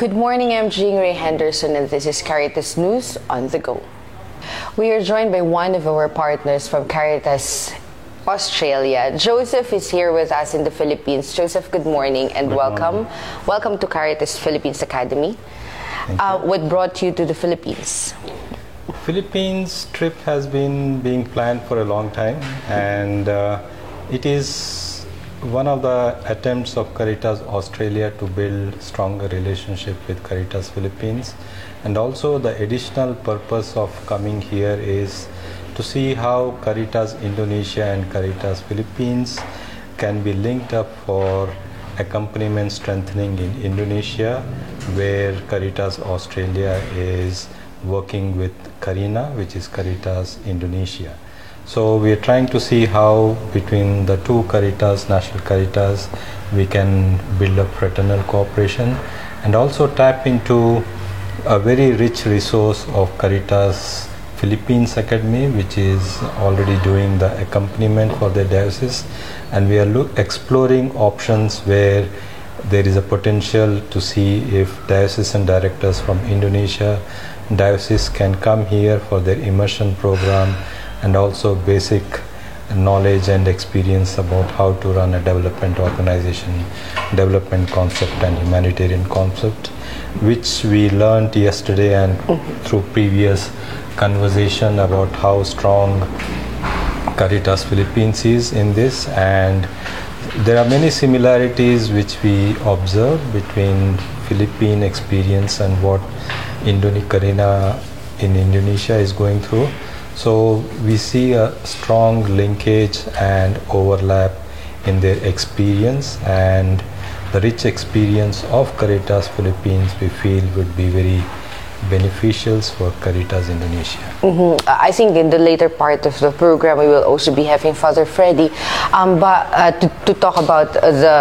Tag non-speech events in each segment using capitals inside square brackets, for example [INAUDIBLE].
Good morning, I'm Jing Rey Henderson, and this is Caritas News on the Go. We are joined by one of our partners from Caritas Australia. Joseph is here with us in the Philippines. Joseph, good morning and Good welcome. morning. Welcome to Caritas Philippines Academy. Uh, what brought you to the Philippines? Philippines trip has been being planned for a long time, and uh, it is one of the attempts of Caritas Australia to build stronger relationship with Caritas Philippines, and also the additional purpose of coming here is to see how Caritas Indonesia and Caritas Philippines can be linked up for accompaniment strengthening in Indonesia, where Caritas Australia is working with Karina, which is Caritas Indonesia. So we are trying to see how between the two Caritas, National Caritas, we can build up fraternal cooperation and also tap into a very rich resource of Caritas Philippines Academy, which is already doing the accompaniment for the diocese, and we are exploring options where there is a potential to see if diocesan directors from Indonesia, diocese can come here for their immersion program and also basic knowledge and experience about how to run a development organization, development concept and humanitarian concept, which we learned yesterday and mm-hmm. through previous conversation about how strong Caritas Philippines is in this and there are many similarities which we observe between Philippine experience and what Indone Karina in Indonesia is going through. So we see a strong linkage and overlap in their experience and the rich experience of Caritas Philippines we feel would be very beneficial for Caritas Indonesia. Mhm. I think in the later part of the program, we will also be having Father Freddy, um, but uh, to, to talk about uh, the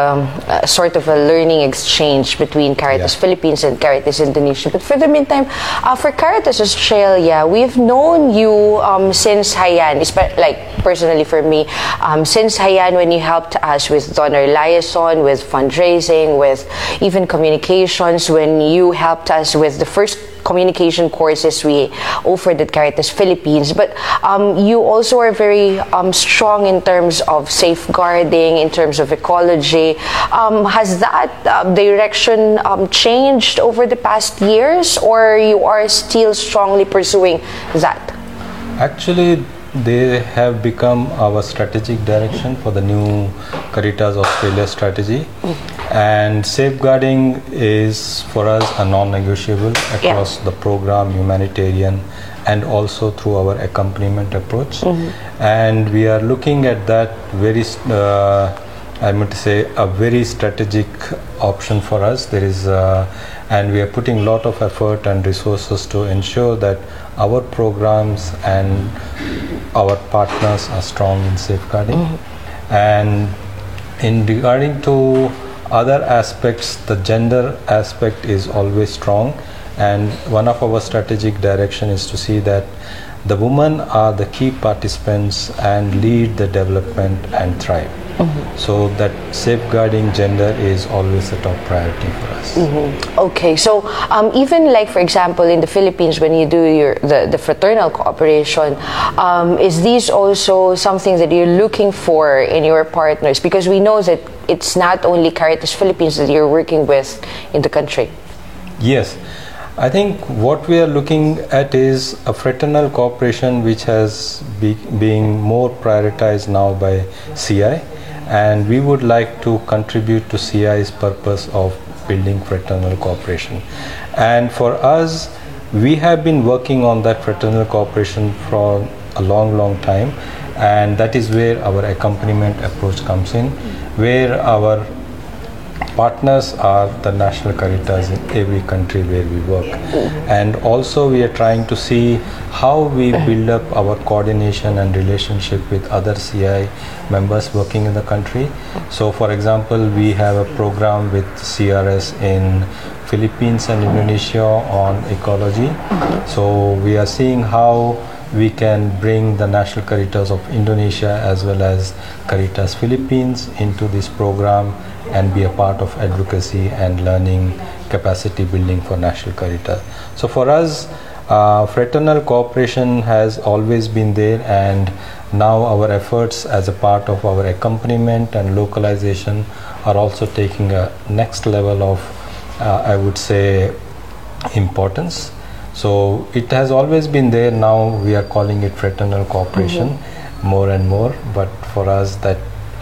uh, sort of a learning exchange between Caritas Yeah. Philippines and Caritas Indonesia. But for the meantime, uh, for Caritas Australia, we've known you um, since Haiyan, like personally for me, um, since Haiyan when you helped us with donor liaison, with fundraising, with even communications, when you helped us with the first communication courses we offered at Caritas Philippines. But um, you also are very um, strong in terms of safeguarding, in terms of ecology. Um, has that uh, direction um, changed over the past years, or you are still strongly pursuing that? Actually, they have become our strategic direction for the new Caritas Australia strategy. And safeguarding is for us a non negotiable across the program, humanitarian, and also through our accompaniment approach. And we are looking at that very, uh, I to say, a very strategic option for us. There is, uh, and we are putting a lot of effort and resources to ensure that our programs and our partners are strong in safeguarding. Mm-hmm. And in regarding to other aspects, the gender aspect is always strong. And one of our strategic direction is to see that the women are the key participants and lead the development and thrive. So that safeguarding gender is always a top priority for us. Okay, so um, even like for example in the Philippines, when you do your the, the fraternal cooperation, um, is this also something that you're looking for in your partners? Because we know that it's not only Caritas Philippines that you're working with in the country. Yes, I think what we are looking at is a fraternal cooperation which has be, being more prioritized now by CI, and we would like to contribute to CI's purpose of building fraternal cooperation. And for us, we have been working on that fraternal cooperation for a long, long time, and that is where our accompaniment approach comes in, where our partners are the national caritas in every country where we work. And also, we are trying to see how we build up our coordination and relationship with other CI members working in the country. So, for example, we have a program with CRS in Philippines and Indonesia on ecology. So, we are seeing how we can bring the National Caritas of Indonesia as well as Caritas Philippines into this program and be a part of advocacy and learning capacity building for National Caritas. So for us, uh, fraternal cooperation has always been there and now our efforts as a part of our accompaniment and localization are also taking a next level of, uh, I would say, importance so it has always been there. Now we are calling it fraternal cooperation mm-hmm. more and more. But for us, that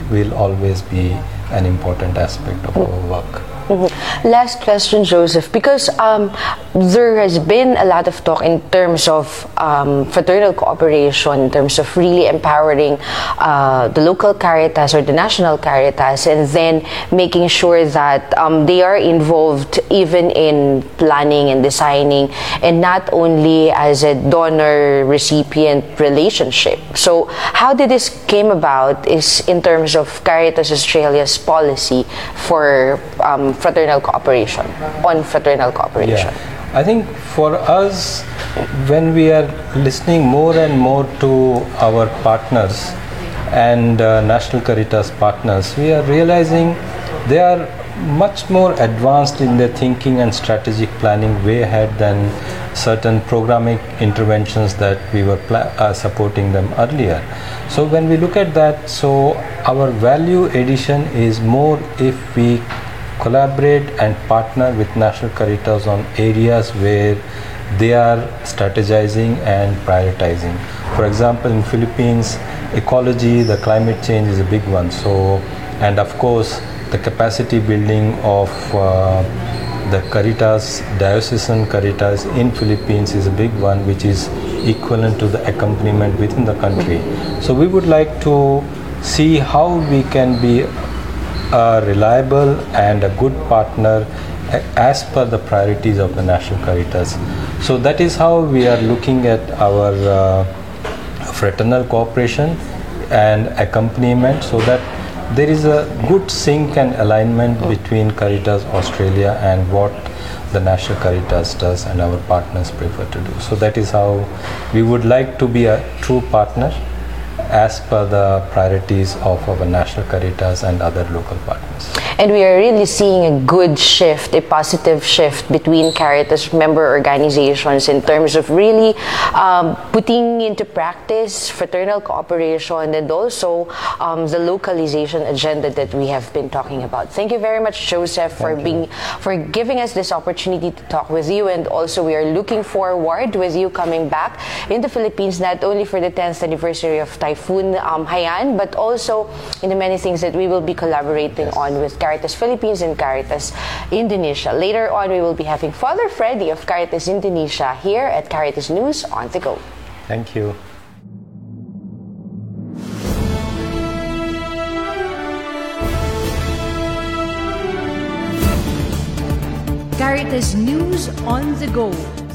will always be an important aspect of our work. Mm-hmm. Last question, Joseph, because um, there has been a lot of talk in terms of um, fraternal cooperation, in terms of really empowering uh, the local Caritas or the national Caritas, and then making sure that um, they are involved even in planning and designing, and not only as a donor-recipient relationship. So, how did this came about? Is in terms of Caritas Australia's policy for um, fraternal cooperation, on fraternal cooperation? Yeah. I think for us, when we are listening more and more to our partners and uh, National Caritas partners, we are realizing they are much more advanced in their thinking and strategic planning way ahead than certain programming interventions that we were uh, supporting them earlier. So when we look at that, so our value addition is more if we collaborate and partner with National Caritas on areas where they are strategizing and prioritizing. For example, in Philippines, ecology, the climate change is a big one. So, and of course, the capacity building of uh, the Caritas, diocesan Caritas in Philippines is a big one, which is equivalent to the accompaniment within the country. So we would like to see how we can be a reliable and a good partner as per the priorities of the National Caritas. So that is how we are looking at our uh, fraternal cooperation and accompaniment so that there is a good sync and alignment between Caritas Australia and what the National Caritas does and our partners prefer to do. So that is how we would like to be a true partner as per the priorities of our national caritas and other local partners. And we are really seeing a good shift, a positive shift between Caritas member organizations in terms of really um, putting into practice fraternal cooperation and also um, the localization agenda that we have been talking about. Thank you very much, Joseph, for being for giving us this opportunity to talk with you. And also, we are looking forward with you coming back in the Philippines, not only for the 10th anniversary of Typhoon um, Haiyan, but also in the many things that we will be collaborating on with Caritas Philippines and Caritas Indonesia. Later on, we will be having Father Freddy of Caritas Indonesia here at Caritas News on the go. Thank you. Caritas News on the Go,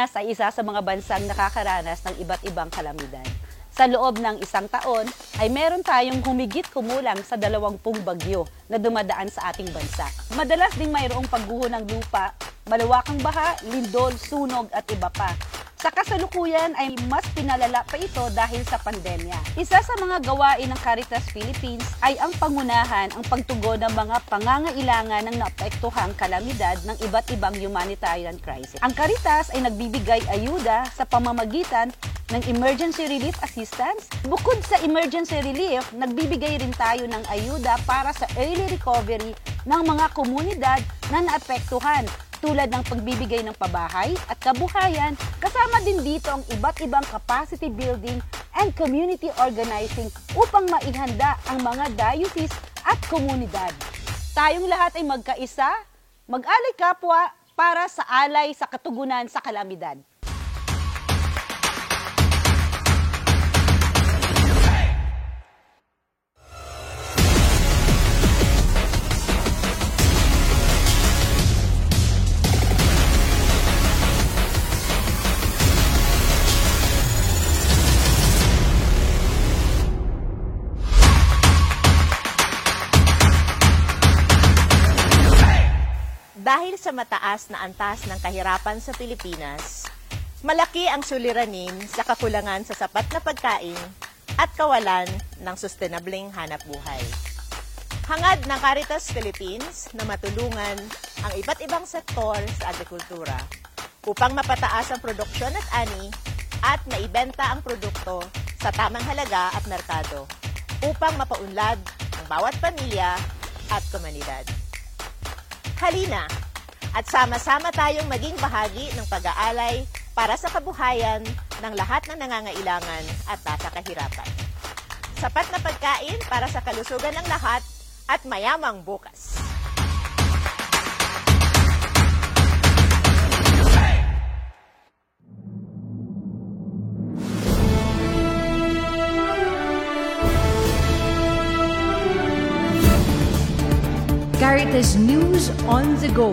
Pilipinas ay isa sa mga bansang nakakaranas ng iba't ibang kalamidad. Sa loob ng isang taon ay meron tayong humigit kumulang sa dalawampung bagyo na dumadaan sa ating bansa. Madalas ding mayroong pagguho ng lupa, malawakang baha, lindol, sunog at iba pa. Sa kasalukuyan ay mas pinalala pa ito dahil sa pandemya. Isa sa mga gawain ng Caritas Philippines ay ang pangunahan ang pagtugon ng mga pangangailangan ng naapektuhang kalamidad ng iba't ibang humanitarian crisis. Ang Caritas ay nagbibigay ayuda sa pamamagitan ng emergency relief assistance. Bukod sa emergency relief, nagbibigay rin tayo ng ayuda para sa early recovery ng mga komunidad na naapektuhan tulad ng pagbibigay ng pabahay at kabuhayan, kasama din dito ang iba't ibang capacity building and community organizing upang maihanda ang mga diocese at komunidad. Tayong lahat ay magkaisa, mag-alay kapwa para sa alay sa katugunan sa kalamidad. Sa mataas na antas ng kahirapan sa Pilipinas, malaki ang suliranin sa kakulangan sa sapat na pagkain at kawalan ng sustainabling hanap buhay. Hangad ng Caritas Philippines na matulungan ang iba't ibang sektor sa agrikultura upang mapataas ang produksyon at ani at maibenta ang produkto sa tamang halaga at merkado upang mapaunlad ang bawat pamilya at komunidad. Halina at sama-sama tayong maging bahagi ng pag-aalay para sa kabuhayan ng lahat ng nangangailangan at nasa kahirapan. Sapat na pagkain para sa kalusugan ng lahat at mayamang bukas. Caritas News on the Go,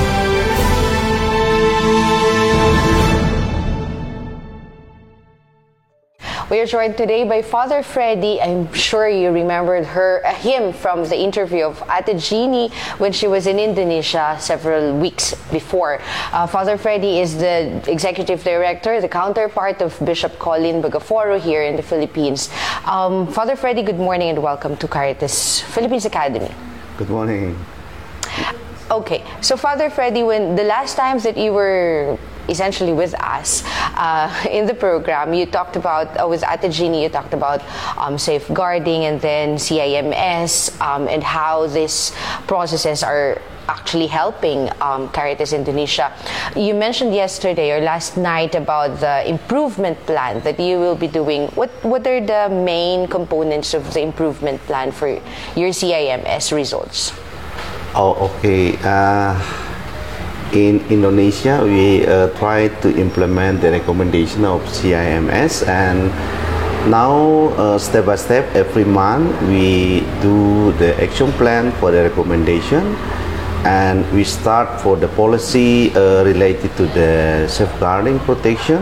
We are joined today by Father Freddy. I'm sure you remembered her, uh, him from the interview of Ate Jeannie when she was in Indonesia several weeks before. Uh, Father Freddy is the executive director, the counterpart of Bishop Colin Bagaforo here in the Philippines. Um, Father Freddy, good morning and welcome to Caritas Philippines Academy. Good morning. Okay, so Father Freddy, when the last times that you were essentially with us uh, in the program, you talked about uh, with Ate Jeannie, you talked about um, safeguarding and then CIMS um, and how these processes are actually helping um, Caritas Indonesia. You mentioned yesterday or last night about the improvement plan that you will be doing. What what are the main components of the improvement plan for your CIMS results? Oh, okay. Uh, in Indonesia, we uh, try to implement the recommendation of CIMS, and now uh, step by step, every month we do the action plan for the recommendation, and we start for the policy uh, related to the safeguarding protection,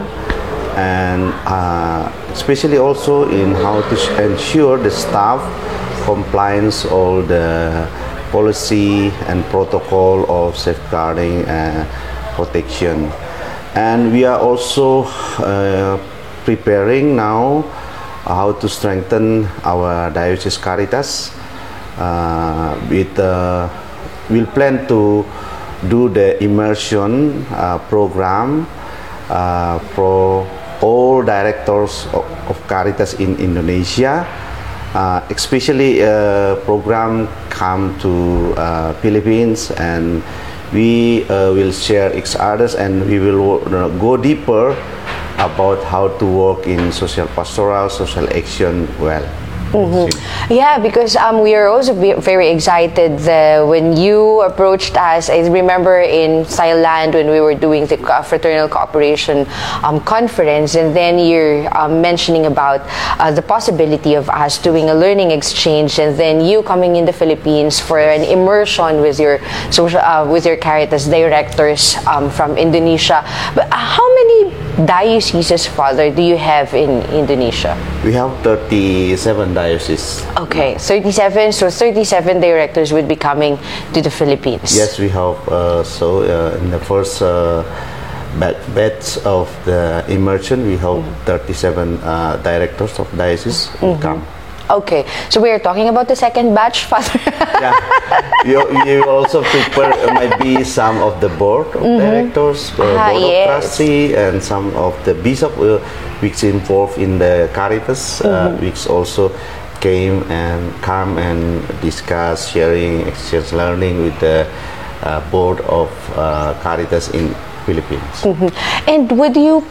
and uh, especially also in how to ensure the staff compliance all the policy and protocol of safeguarding and protection. And we are also uh, preparing now how to strengthen our diocese caritas. Uh, with uh, we'll plan to do the immersion uh, program uh, for all directors of, of Caritas in Indonesia uh, especially uh, program come to uh, Philippines and we uh, will share each others and we will uh, go deeper about how to work in social pastoral, social action well. Yeah, because um, we are also very excited uh, when you approached us. I remember in Thailand when we were doing the fraternal cooperation um, conference, and then you're um, mentioning about uh, the possibility of us doing a learning exchange, and then you coming in the Philippines for an immersion with your social uh, with your Caritas directors um, from Indonesia. But uh, how many dioceses, Father, do you have in Indonesia? We have 37 dioceses. Okay, 37. So 37 directors would be coming to the Philippines. Yes, we have. Uh, so uh, in the first uh, bat- batch of the immersion, we have 37 uh, directors of dioceses who come. Okay, so we are talking about the second batch, [LAUGHS] Father. yeah. You, you also prepare uh, maybe some of the board of directors, uh, Ah, board yes. of trustee, and some of the bishop uh, which involved in the Caritas, uh, which also came and come and discuss, sharing, exchange learning with the uh, board of uh, Caritas in Philippines. and would you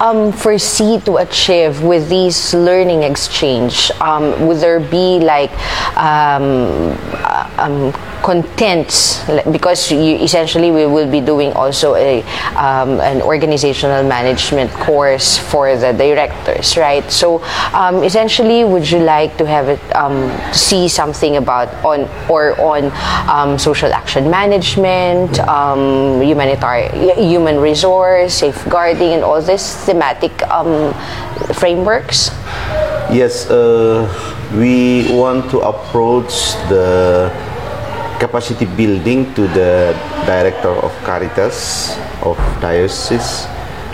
um, foresee to achieve with these learning exchange? Um, would there be like um, uh, um, contents because you, essentially we will be doing also a um, an organizational management course for the directors, right? So um, essentially, would you like to have it um, see something about on or on um, social action management, um, humanitarian human resource, safeguarding, and all these thematic um, frameworks? Yes, uh, we want to approach the capacity building to the director of Caritas of diocese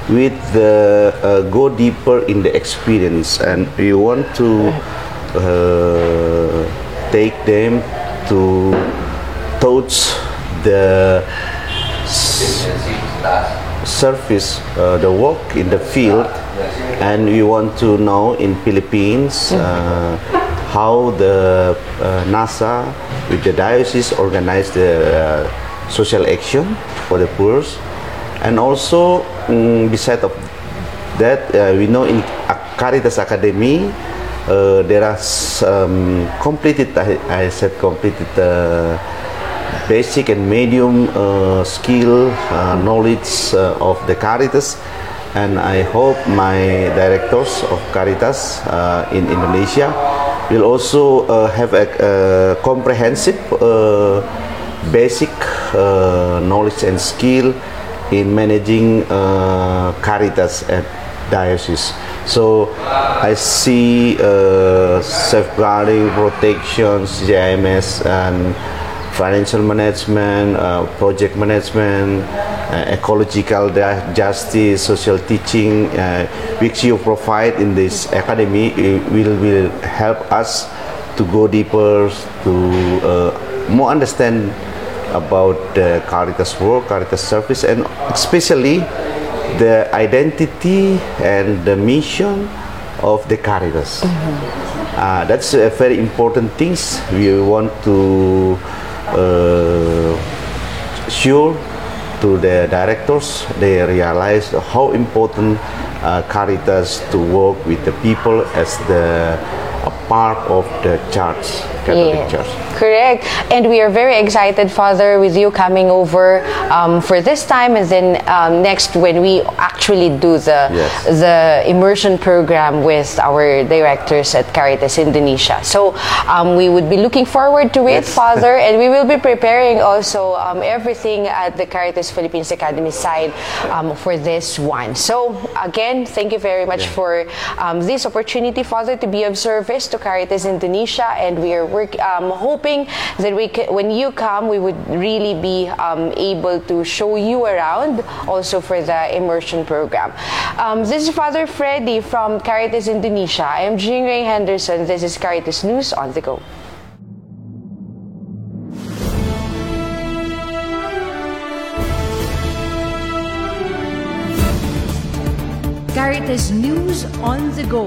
with the uh, go deeper in the experience. And we want to uh, take them to touch the service, uh, the work in the field, and we want to know in Philippines uh, how the uh, NASSA with the diocese organize the uh, social action for the poor, and also mm, beside of that uh, we know in Caritas Academy uh, there are some completed I, I said completed. Uh, basic and medium uh, skill uh, knowledge of the Caritas and I hope my directors of Caritas in Indonesia will also uh, have a, uh comprehensive uh, basic uh, knowledge and skill in managing uh, Caritas at diocese. So I see uh, safeguarding, protection, CIMS, and financial management, uh, project management, uh, ecological justice, social teaching, uh, which you provide in this academy will, will help us to go deeper, to uh, more understand about the Caritas work, Caritas service, and especially the identity and the mission of the Caritas. Uh, that's a very important things we want to sure to the directors they realize how important uh, Caritas to work with the people as the a part of the church, Catholic Yeah, Church. Correct. And we are very excited, Father, with you coming over um, for this time and then um, next when we actually do the Yes. the immersion program with our directors at Caritas Indonesia. So um, we would be looking forward to it, Yes. Father, [LAUGHS] and we will be preparing also um, everything at the Caritas Philippines Academy side um, for this one. So again, thank you very much for um, this opportunity, Father, to be of service to Caritas Indonesia, and we are work, um, hoping that we when you come, we would really be um, able to show you around also for the immersion program. Um, this is Father Freddy from Caritas Indonesia. I am Jing Rey Henderson. This is Caritas News on the go. Caritas News on the Go,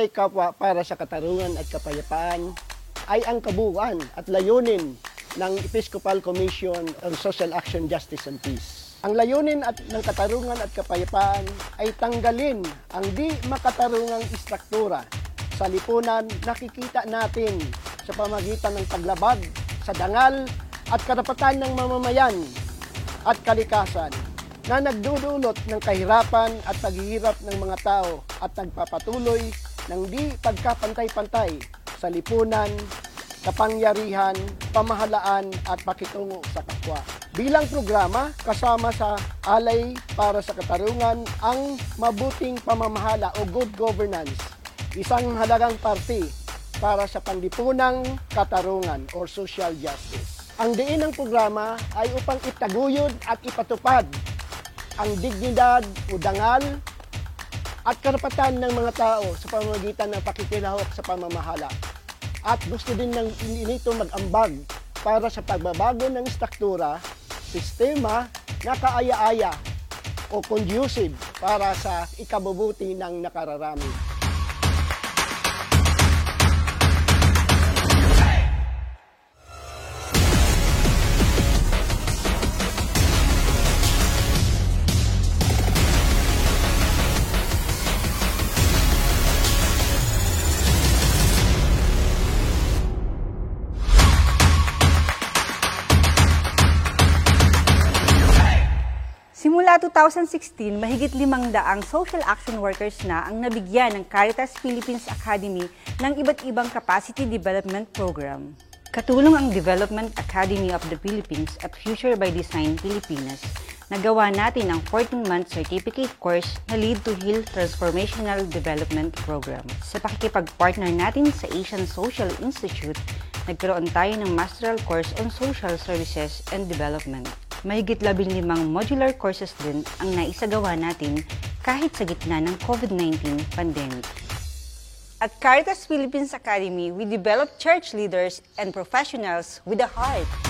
Ang Alay Kapwa para sa Katarungan at Kapayapaan ay ang kabuuan at layunin ng Episcopal Commission on Social Action, Justice and Peace. Ang layunin at ng katarungan at kapayapaan ay tanggalin ang di makatarungang istruktura sa lipunan nakikita natin sa pamagitan ng paglabag sa dangal at karapatan ng mamamayan at kalikasan na nagdudulot ng kahirapan at paghihirap ng mga tao at nagpapatuloy ng di pagkapantay-pantay sa lipunan, kapangyarihan, pamahalaan at pakitungo sa kapwa. Bilang programa, kasama sa Alay para sa Katarungan ang mabuting pamamahala o good governance, isang halagang parte para sa panlipunang katarungan or social justice. Ang diin ng programa ay upang itaguyod at ipatupad ang dignidad o dangal at karapatan ng mga tao sa pamamagitan ng pakikilahok sa pamamahala. At gusto din ng nito mag-ambag para sa pagbabago ng struktura, sistema na kaaya-aya o conducive para sa ikabubuti ng nakararami. 2016, mahigit limang daang social action workers na ang nabigyan ng Caritas Philippines Academy ng iba't ibang capacity development program. Katulong ang Development Academy of the Philippines at Future by Design Pilipinas. Nagawa natin ang 14-month certificate course na Lead to Heal Transformational Development Program. Sa pakikipag-partner natin sa Asian Social Institute, nagkaroon tayo ng masteral course on social services and development. Mahigit labing limang modular courses din ang naisagawa natin kahit sa gitna ng COVID-19 pandemic. At Caritas Philippines Academy, we develop church leaders and professionals with a heart.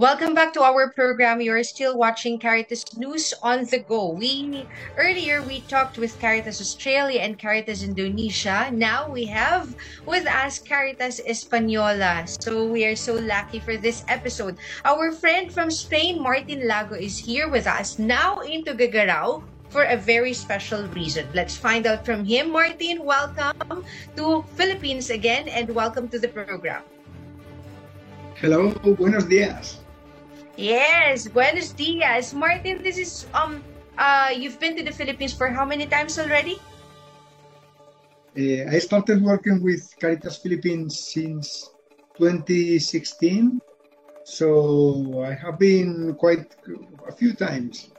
Welcome back to our program. You're still watching Caritas News on the Go. We earlier we talked with Caritas Australia and Caritas Indonesia. Now we have with us Caritas Española. So we are so lucky for this episode. Our friend from Spain, Martin Lago, is here with us now in Tuguegarao for a very special reason. Let's find out from him. Martin, welcome to Philippines again and welcome to the program. Hello, buenos días. Yes, buenos dias. Martin, this is um uh you've been to the Philippines for how many times already? Uh, I started working with Caritas Philippines since 2016, so I have been quite a few times.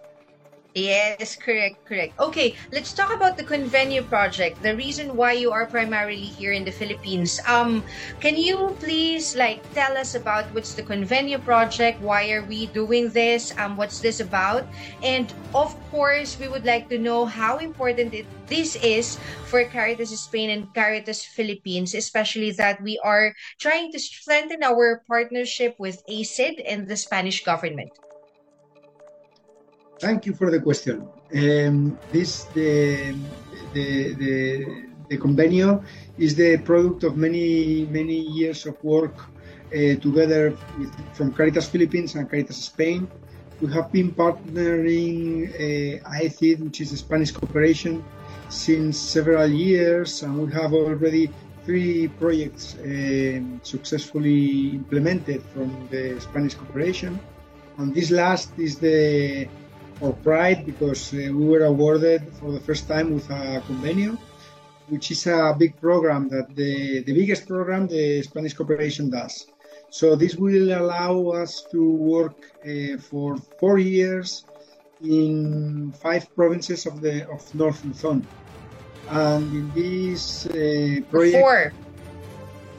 Yes, correct, correct. Okay, let's talk about the Convenio project. The reason why you are primarily here in the Philippines. Um, can you please like tell us about what's the Convenio project? Why are we doing this? Um, what's this about? And of course, we would like to know how important it, this is for Caritas Spain and Caritas Philippines, especially that we are trying to strengthen our partnership with AECID and the Spanish government. Thank you for the question. Um, this the, the the the convenio is the product of many many years of work uh, together with, from Caritas Philippines and Caritas Spain. We have been partnering uh, which is the Spanish cooperation, since several years, and we have already three projects uh, successfully implemented from the Spanish cooperation. And this last is the for pride because uh, we were awarded for the first time with a convenio, which is a big program that the, the biggest program the Spanish cooperation does. So this will allow us to work uh, for four years in five provinces of the of North Luzon. And in this uh, project, four.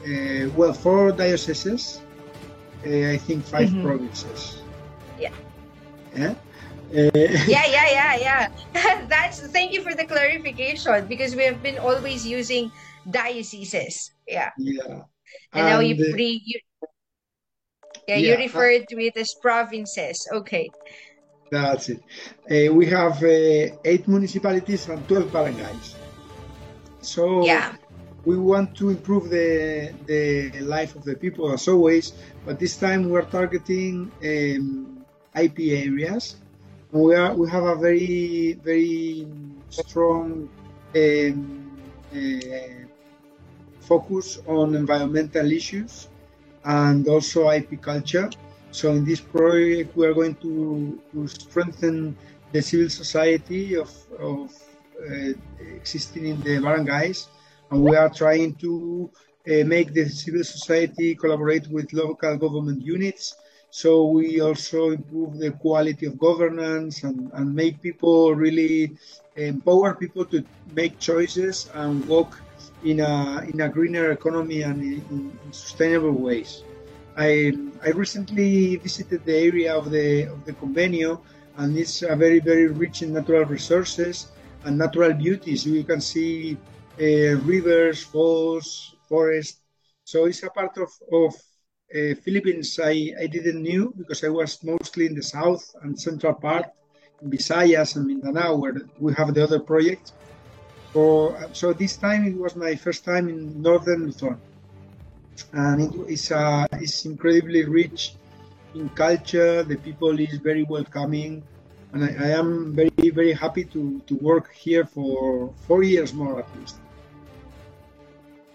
Uh, well, four dioceses, uh, I think 5 mm-hmm. provinces. Yeah. Yeah. [LAUGHS] yeah, yeah, yeah, yeah. [LAUGHS] That's thank you for the clarification because we have been always using dioceses. Yeah. Yeah. And, and now you pre you yeah, yeah, you referred to it as provinces. Okay. That's it. Uh, we have uh, eight municipalities and 12 barangays. So yeah. we want to improve the, the life of the people as always, but this time we're targeting um, IP areas we are we have a very very strong um, uh, focus on environmental issues and also IP culture. So in this project, we are going to, to strengthen the civil society of, of uh, existing in the barangays, and we are trying to uh, make the civil society collaborate with local government units so we also improve the quality of governance and, and make people really empower people to make choices and walk in a in a greener economy and in, in sustainable ways. I I recently visited the area of the of the convenio, and it's a very very rich in natural resources and natural beauties. You can see uh, rivers, falls, forests. So it's a part of, of uh, Philippines, I, I didn't knew because I was mostly in the south and central part, in Visayas and Mindanao, where we have the other projects. So, so this time it was my first time in northern Luzon, and it is uh, it's incredibly rich in culture. The people is very welcoming, and I, I am very very happy to to work here for four years more at least.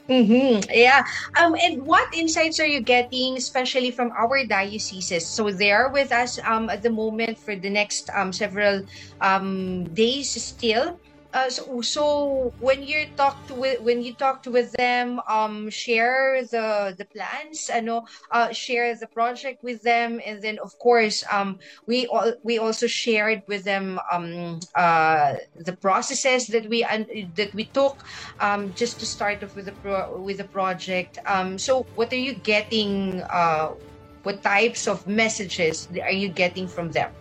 Mm-hmm. Yeah. Um, and what insights are you getting, especially from our dioceses? So they are with us um, at the moment for the next um, several um, days still. Uh, so, so when you talked with when you talked with them, um, share the the plans, ano, uh, share the project with them, and then of course, um, we all we also shared with them um, uh, the processes that we uh, that we took, um, just to start off with the pro- with the project. Um, so what are you getting? Uh, what types of messages are you getting from them?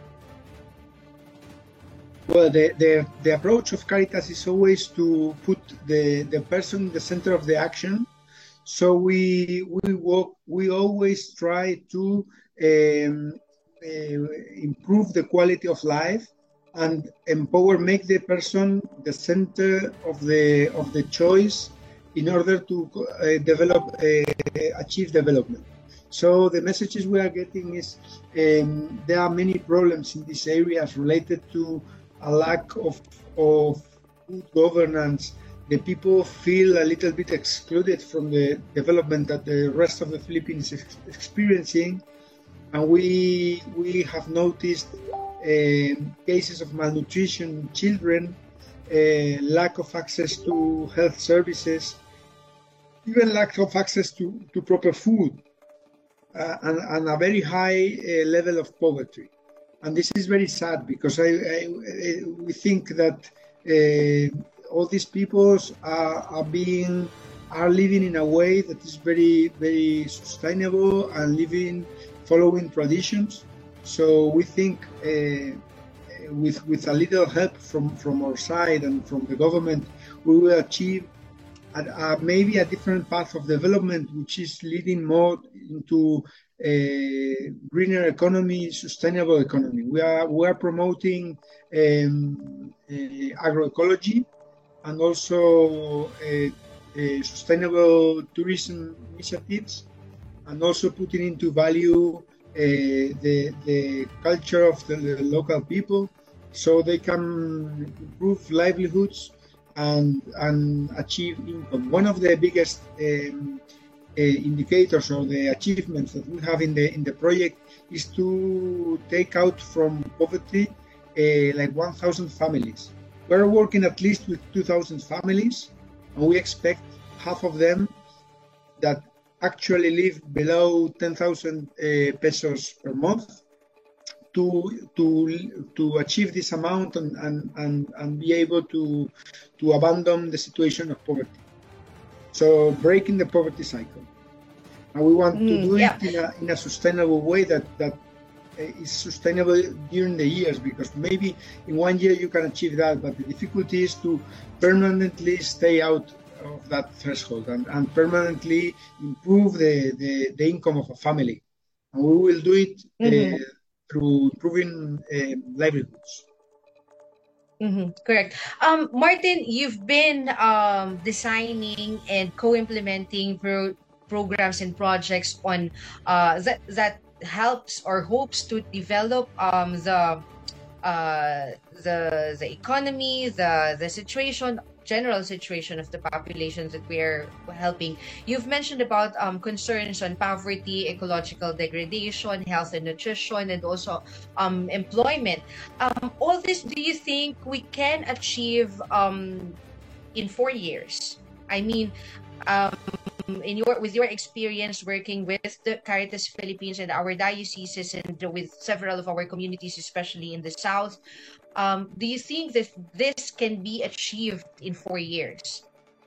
Well, the, the, the approach of Caritas is always to put the, the person in the center of the action. So we we work, we always try to um, uh, improve the quality of life and empower, make the person the center of the of the choice in order to uh, develop, uh, achieve development. So the messages we are getting is um, there are many problems in these areas related to a lack of, of good governance. The people feel a little bit excluded from the development that the rest of the Philippines is experiencing. And we, we have noticed uh, cases of malnutrition children, uh, lack of access to health services, even lack of access to, to proper food, uh, and, and, a very high uh, level of poverty. And this is very sad because I, I, I we think that uh, all these peoples are, are being are living in a way that is very very sustainable and living following traditions. So we think uh, with with a little help from from our side and from the government, we will achieve maybe a different path of development, which is leading more into greener economy, sustainable economy. We are we are promoting um, uh, agroecology and also uh, uh, sustainable tourism initiatives, and also putting into value the the culture of the, the local people, so they can improve livelihoods and and achieve income. One of the biggest um, indicators or the achievements that we have in the in the project is to take out from poverty uh, like 1,000 families. We're working at least with 2,000 families, and we expect half of them that actually live below 10,000 uh, pesos per month to to to achieve this amount and, and, and, and be able to to abandon the situation of poverty. So breaking the poverty cycle. And we want mm, to do yeah. it in a, in a sustainable way that, that uh, sustainable during the years because maybe in one year you can achieve that, but the difficulty is to permanently stay out of that threshold and, and permanently improve the, the, the income of a family. And we will do it uh, mm-hmm. uh, through improving uh, livelihoods. Mm-hmm, correct. Um, Martin, you've been um, designing and co-implementing pro- programs and projects on uh, that that helps or hopes to develop um, the uh, the the economy, the the situation general situation of the populations that we are helping. You've mentioned about um, concerns on poverty, ecological degradation, health and nutrition, and also um, employment. Um, all this, do you think we can achieve um, in four years? I mean, um, in your with your experience working with the Caritas Philippines and our dioceses and with several of our communities, especially in the south, um, do you think that this can be achieved in four years?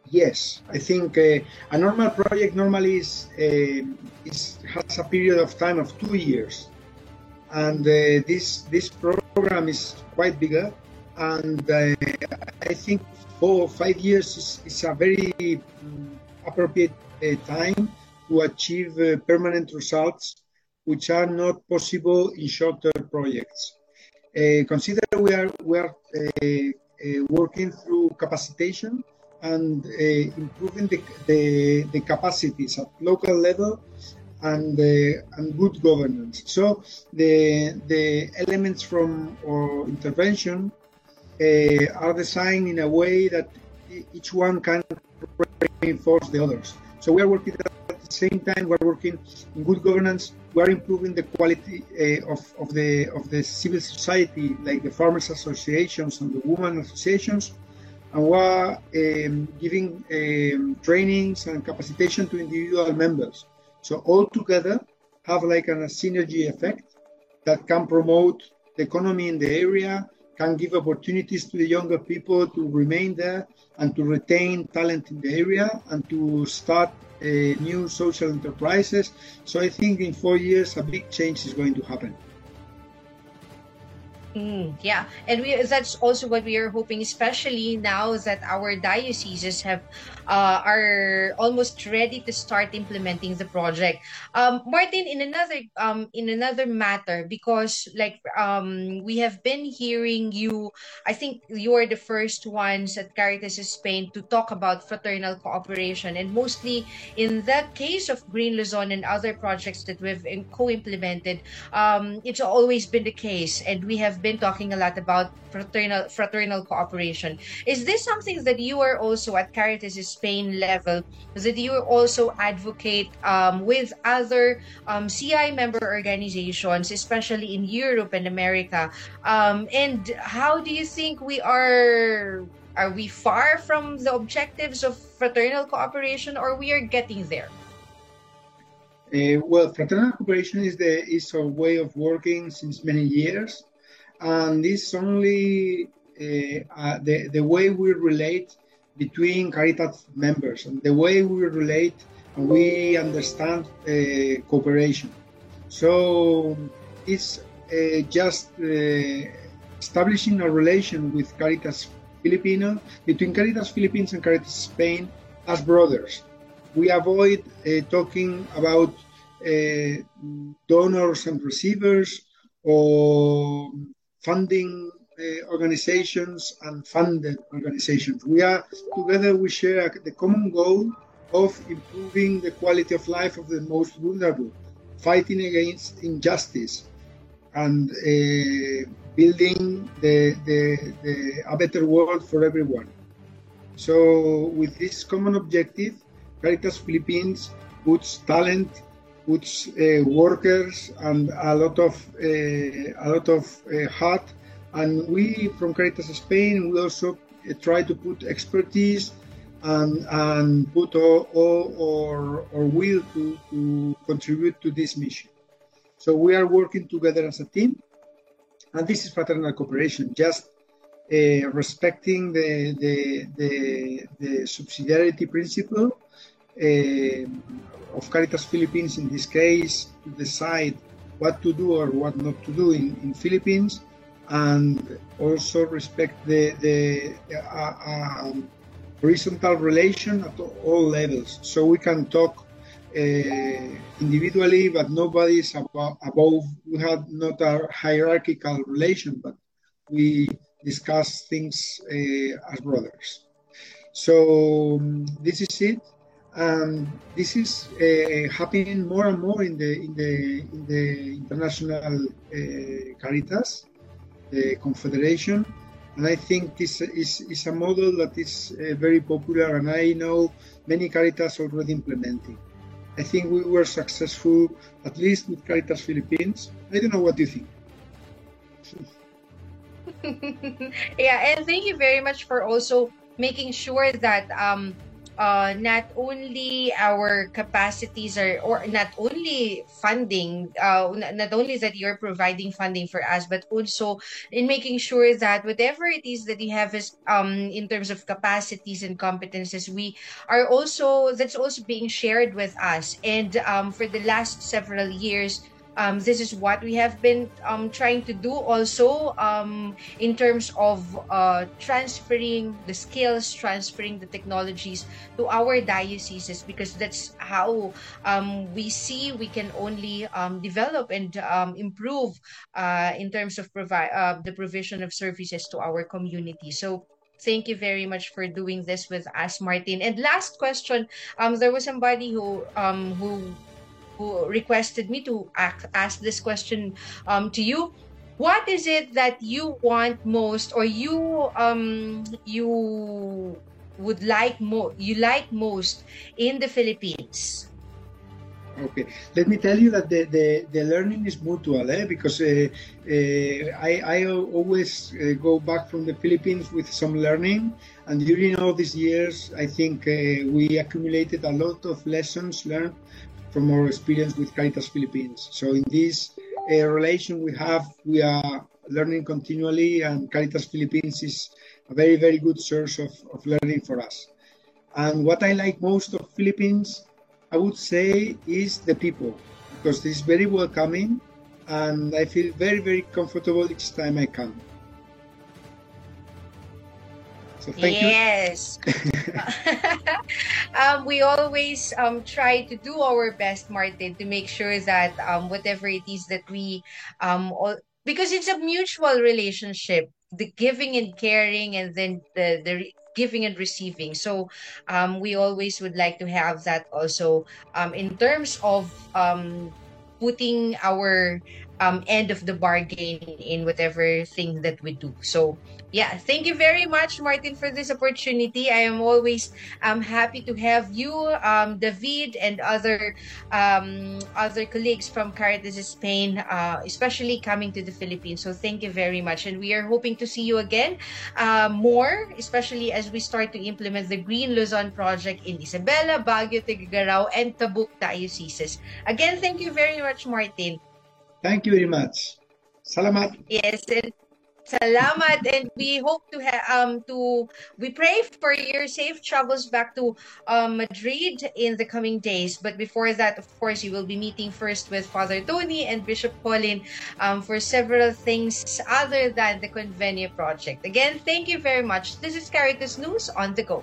Yes, I think uh, a normal project normally is, uh, is has a period of time of two years, and uh, this this program is quite bigger, and uh, I think four or five years is, is a very um, appropriate uh, time to achieve uh, permanent results, which are not possible in shorter projects. Uh, consider we are we are uh, working through capacitation and improving the, the, the capacities at local level and uh, and good governance. So the the elements from our intervention uh, are designed in a way that each one can reinforce the others. So we are working same time. We're working in good governance we are improving the quality uh, of, of the of the civil society, like the farmers associations and the women associations, and we are um, giving um, trainings and capacitation to individual members. So all together have like a synergy effect that can promote the economy in the area, can give opportunities to the younger people to remain there and to retain talent in the area and to start new social enterprises. So I think in four years, a big change is going to happen. Mm, yeah, and we that's also what we are hoping, especially now that our dioceses have uh, are almost ready to start implementing the project. Um, Martin, in another um, in another matter, because like um, we have been hearing you, I think you are the first ones at Caritas Spain to talk about fraternal cooperation, and mostly in the case of Green Luzon and other projects that we've co-implemented, um, it's always been the case, and we have been talking a lot about fraternal fraternal cooperation. Is this something that you are also at Caritas Spain level that you also advocate um, with other um, CI member organizations, especially in Europe and America? Um, and how do you think we are? Are we far from the objectives of fraternal cooperation, or we are getting there? Uh, well, fraternal cooperation is the is a way of working since many years and this only uh, uh, the, the way we relate between Caritas members and the way we relate and we understand uh, cooperation. So it's uh, just uh, establishing a relation with Caritas Filipinas, between Caritas Philippines and Caritas Spain as brothers. We avoid uh, talking about uh, donors and receivers or funding organizations and funded organizations. We are together. We share the common goal of improving the quality of life of the most vulnerable, fighting against injustice, and uh, building the, the, the, a better world for everyone. So, with this common objective, Caritas Philippines puts talent, puts uh, workers, and a lot of uh, a lot of uh, heart. And we from Caritas Spain, we also uh, try to put expertise and and put all, all our, our will to, to contribute to this mission. So we are working together as a team, and this is fraternal cooperation, just uh, respecting the, the, the, the subsidiarity principle uh, of Caritas Philippines in this case to decide what to do or what not to do in, in Philippines, and also respect the, the uh, um, horizontal relation at all levels, so we can talk uh, individually, but nobody is above, above. We have not a hierarchical relation, but we discuss things uh, as brothers. So um, this is it, and this is uh, happening more and more in the in the in the international uh, Caritas, Confederation, and I think this is, is a model that is uh, very popular, and I know many Caritas already implementing. I think we were successful, at least with Caritas Philippines. I don't know what you think. [LAUGHS] yeah, and thank you very much for also making sure that um, uh, not only our capacities are, or not only funding, uh, not only that you're providing funding for us, but also in making sure that whatever it is that you have is um, in terms of capacities and competences, we are also that's also being shared with us. And um, for the last several years, um, this is what we have been um, trying to do also um, in terms of uh, transferring the skills, transferring the technologies to our dioceses because that's how um, we see we can only um, develop and um, improve uh, in terms of provide uh, the provision of services to our community. So thank you very much for doing this with us martin and last question um there was somebody who um who who requested me to ask, ask this question um, to you. What is it that you want most, or you um, you would like more, you like most in the Philippines? Okay, let me tell you that the, the, the learning is mutual, eh? because uh, uh, I, I always uh, go back from the Philippines with some learning, and during all these years, I think we accumulated a lot of lessons learned from our experience with Caritas Philippines. So in this uh, relation we have, we are learning continually, and Caritas Philippines is a very, very good source of, of learning for us. And what I like most of Philippines, I would say, is the people, because it's very welcoming, and I feel very, very comfortable each time I come. So thank yes. you. [LAUGHS] [LAUGHS] um, we always um, try to do our best, Martin, to make sure that um, whatever it is that we, um, all, because it's a mutual relationship, the giving and caring, and then the the giving and receiving. So um, we always would like to have that also um, in terms of um, putting our um, end of the bargain in whatever thing that we do. So yeah, thank you very much, Martin, for this opportunity. I am always um, happy to have you, um, David, and other um, other colleagues from Caritas Spain, uh, especially coming to the Philippines. So thank you very much, and we are hoping to see you again uh, more, especially as we start to implement the Green Luzon project in Isabela, Baguio, Tuguegarao, and Tabuk dioceses. Again, thank you very much, Martin. Thank you very much. Salamat. Yes, and Salamat and we hope to ha- um to we pray for your safe travels back to um, Madrid in the coming days. But before that, of course, you will be meeting first with Father Tony and Bishop Colin um, for several things other than the Convenio project. Again, thank you very much. This is Caritas News on the go.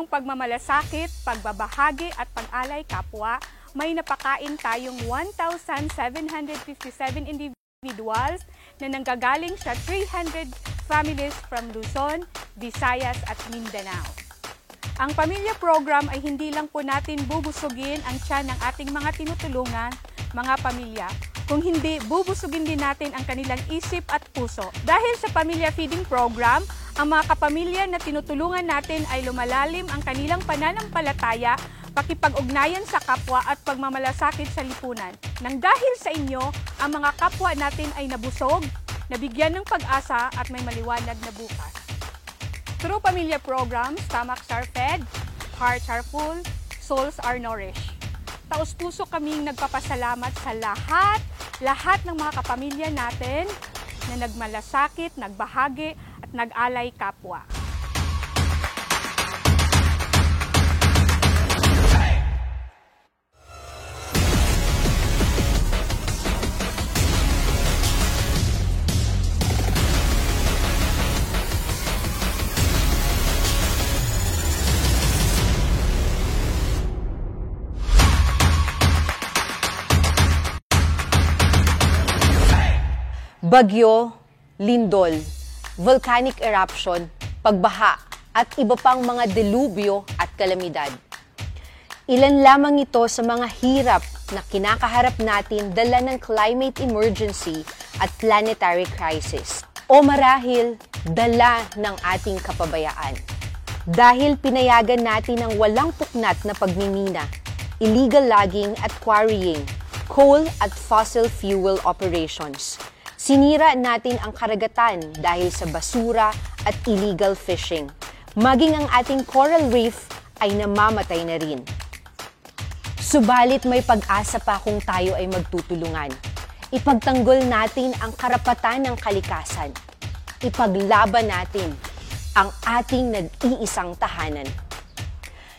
Ninyong pagmamalasakit, pagbabahagi at pag-alay kapwa, may napakain tayong 1,757 individuals na nanggagaling sa 300 families from Luzon, Visayas at Mindanao. Ang pamilya program ay hindi lang po natin bubusugin ang tiyan ng ating mga tinutulungan, mga pamilya, kung hindi, bubusugin din natin ang kanilang isip at puso. Dahil sa Pamilya Feeding Program, ang mga kapamilya na tinutulungan natin ay lumalalim ang kanilang pananampalataya, pakipag-ugnayan sa kapwa at pagmamalasakit sa lipunan. Nang dahil sa inyo, ang mga kapwa natin ay nabusog, nabigyan ng pag-asa at may maliwanag na bukas. Through Pamilya Programs, stomachs are fed, hearts are full, souls are nourished. Taos-puso kaming nagpapasalamat sa lahat, lahat ng mga kapamilya natin na nagmalasakit, nagbahagi nag-alay kapwa. Bagyo, lindol, volcanic eruption, pagbaha, at iba pang mga delubyo at kalamidad. Ilan lamang ito sa mga hirap na kinakaharap natin dala ng climate emergency at planetary crisis. O marahil, dala ng ating kapabayaan. Dahil pinayagan natin ang walang puknat na pagmimina, illegal logging at quarrying, coal at fossil fuel operations. Sinira natin ang karagatan dahil sa basura at illegal fishing. Maging ang ating coral reef ay namamatay na rin. Subalit may pag-asa pa kung tayo ay magtutulungan. Ipagtanggol natin ang karapatan ng kalikasan. Ipaglaban natin ang ating nag-iisang tahanan.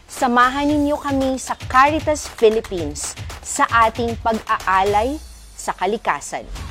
Samahan ninyo kami sa Caritas Philippines sa ating pag-aalay sa kalikasan.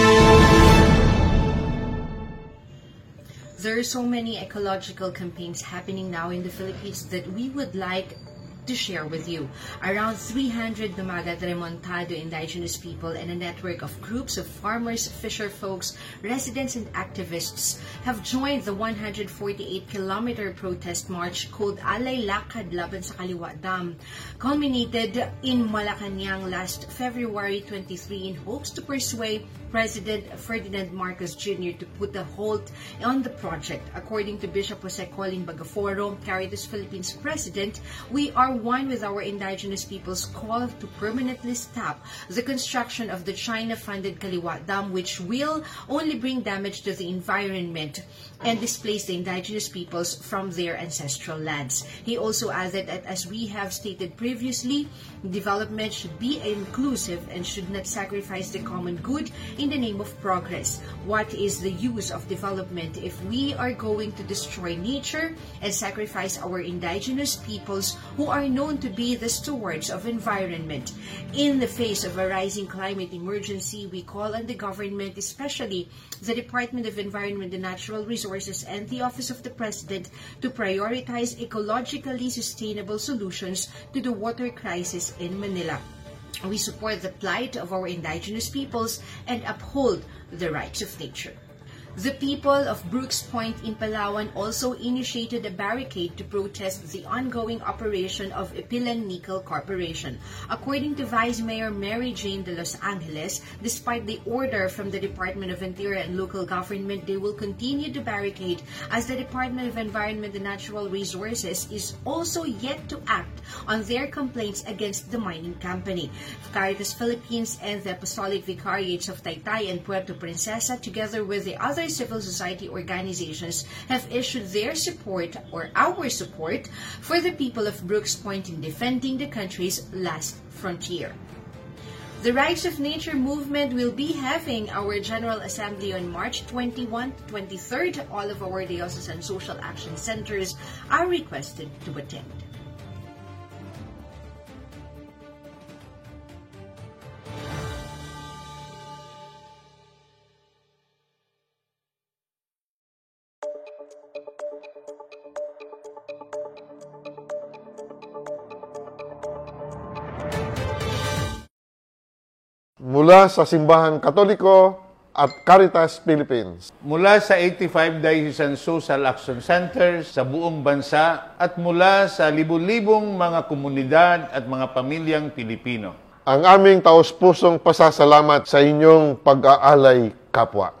There are so many ecological campaigns happening now in the Philippines that we would like to share with you. Around 300 Dumagat Remontado indigenous people and a network of groups of farmers, fisher folks, residents, and activists have joined the 148-kilometer protest march called Alay Lakad Laban sa Kaliwa Dam, culminated in Malacanang last February 23 in hopes to persuade President Ferdinand Marcos Jr. to put a halt on the project. According to Bishop Jose Colin Bagaforo, Caritas Philippines president, we are one with our indigenous people's call to permanently stop the construction of the China-funded Kaliwa Dam, which will only bring damage to the environment and displaced the indigenous peoples from their ancestral lands. He also added that as we have stated previously, development should be inclusive and should not sacrifice the common good in the name of progress. What is the use of development if we are going to destroy nature and sacrifice our indigenous peoples who are known to be the stewards of environment? In the face of a rising climate emergency, we call on the government, especially the Department of Environment and Natural Resources and the Office of the President, to prioritize ecologically sustainable solutions to the water crisis in Manila. We support the plight of our indigenous peoples and uphold the rights of nature. The people of Brooke's Point in Palawan also initiated a barricade to protest the ongoing operation of Ipilan Nickel Corporation. According to Vice Mayor Mary Jane de Los Angeles, despite the order from the Department of Interior and Local Government, they will continue to barricade as the Department of Environment and Natural Resources is also yet to act on their complaints against the mining company. Caritas Philippines and the Apostolic Vicariates of Taytay and Puerto Princesa, together with the other civil society organizations have issued their support or our support for the people of Brooke's Point in defending the country's last frontier. The Rights of Nature movement will be having our General Assembly on March 21 23rd. All of our diocesan social action centers are requested to attend. Mula sa Simbahan Katoliko at Caritas Philippines. Mula sa 85 Diocesan Social Action Centers sa buong bansa at mula sa libu-libong mga komunidad at mga pamilyang Pilipino. Ang aming taos-pusong pasasalamat sa inyong pag-aalay kapwa.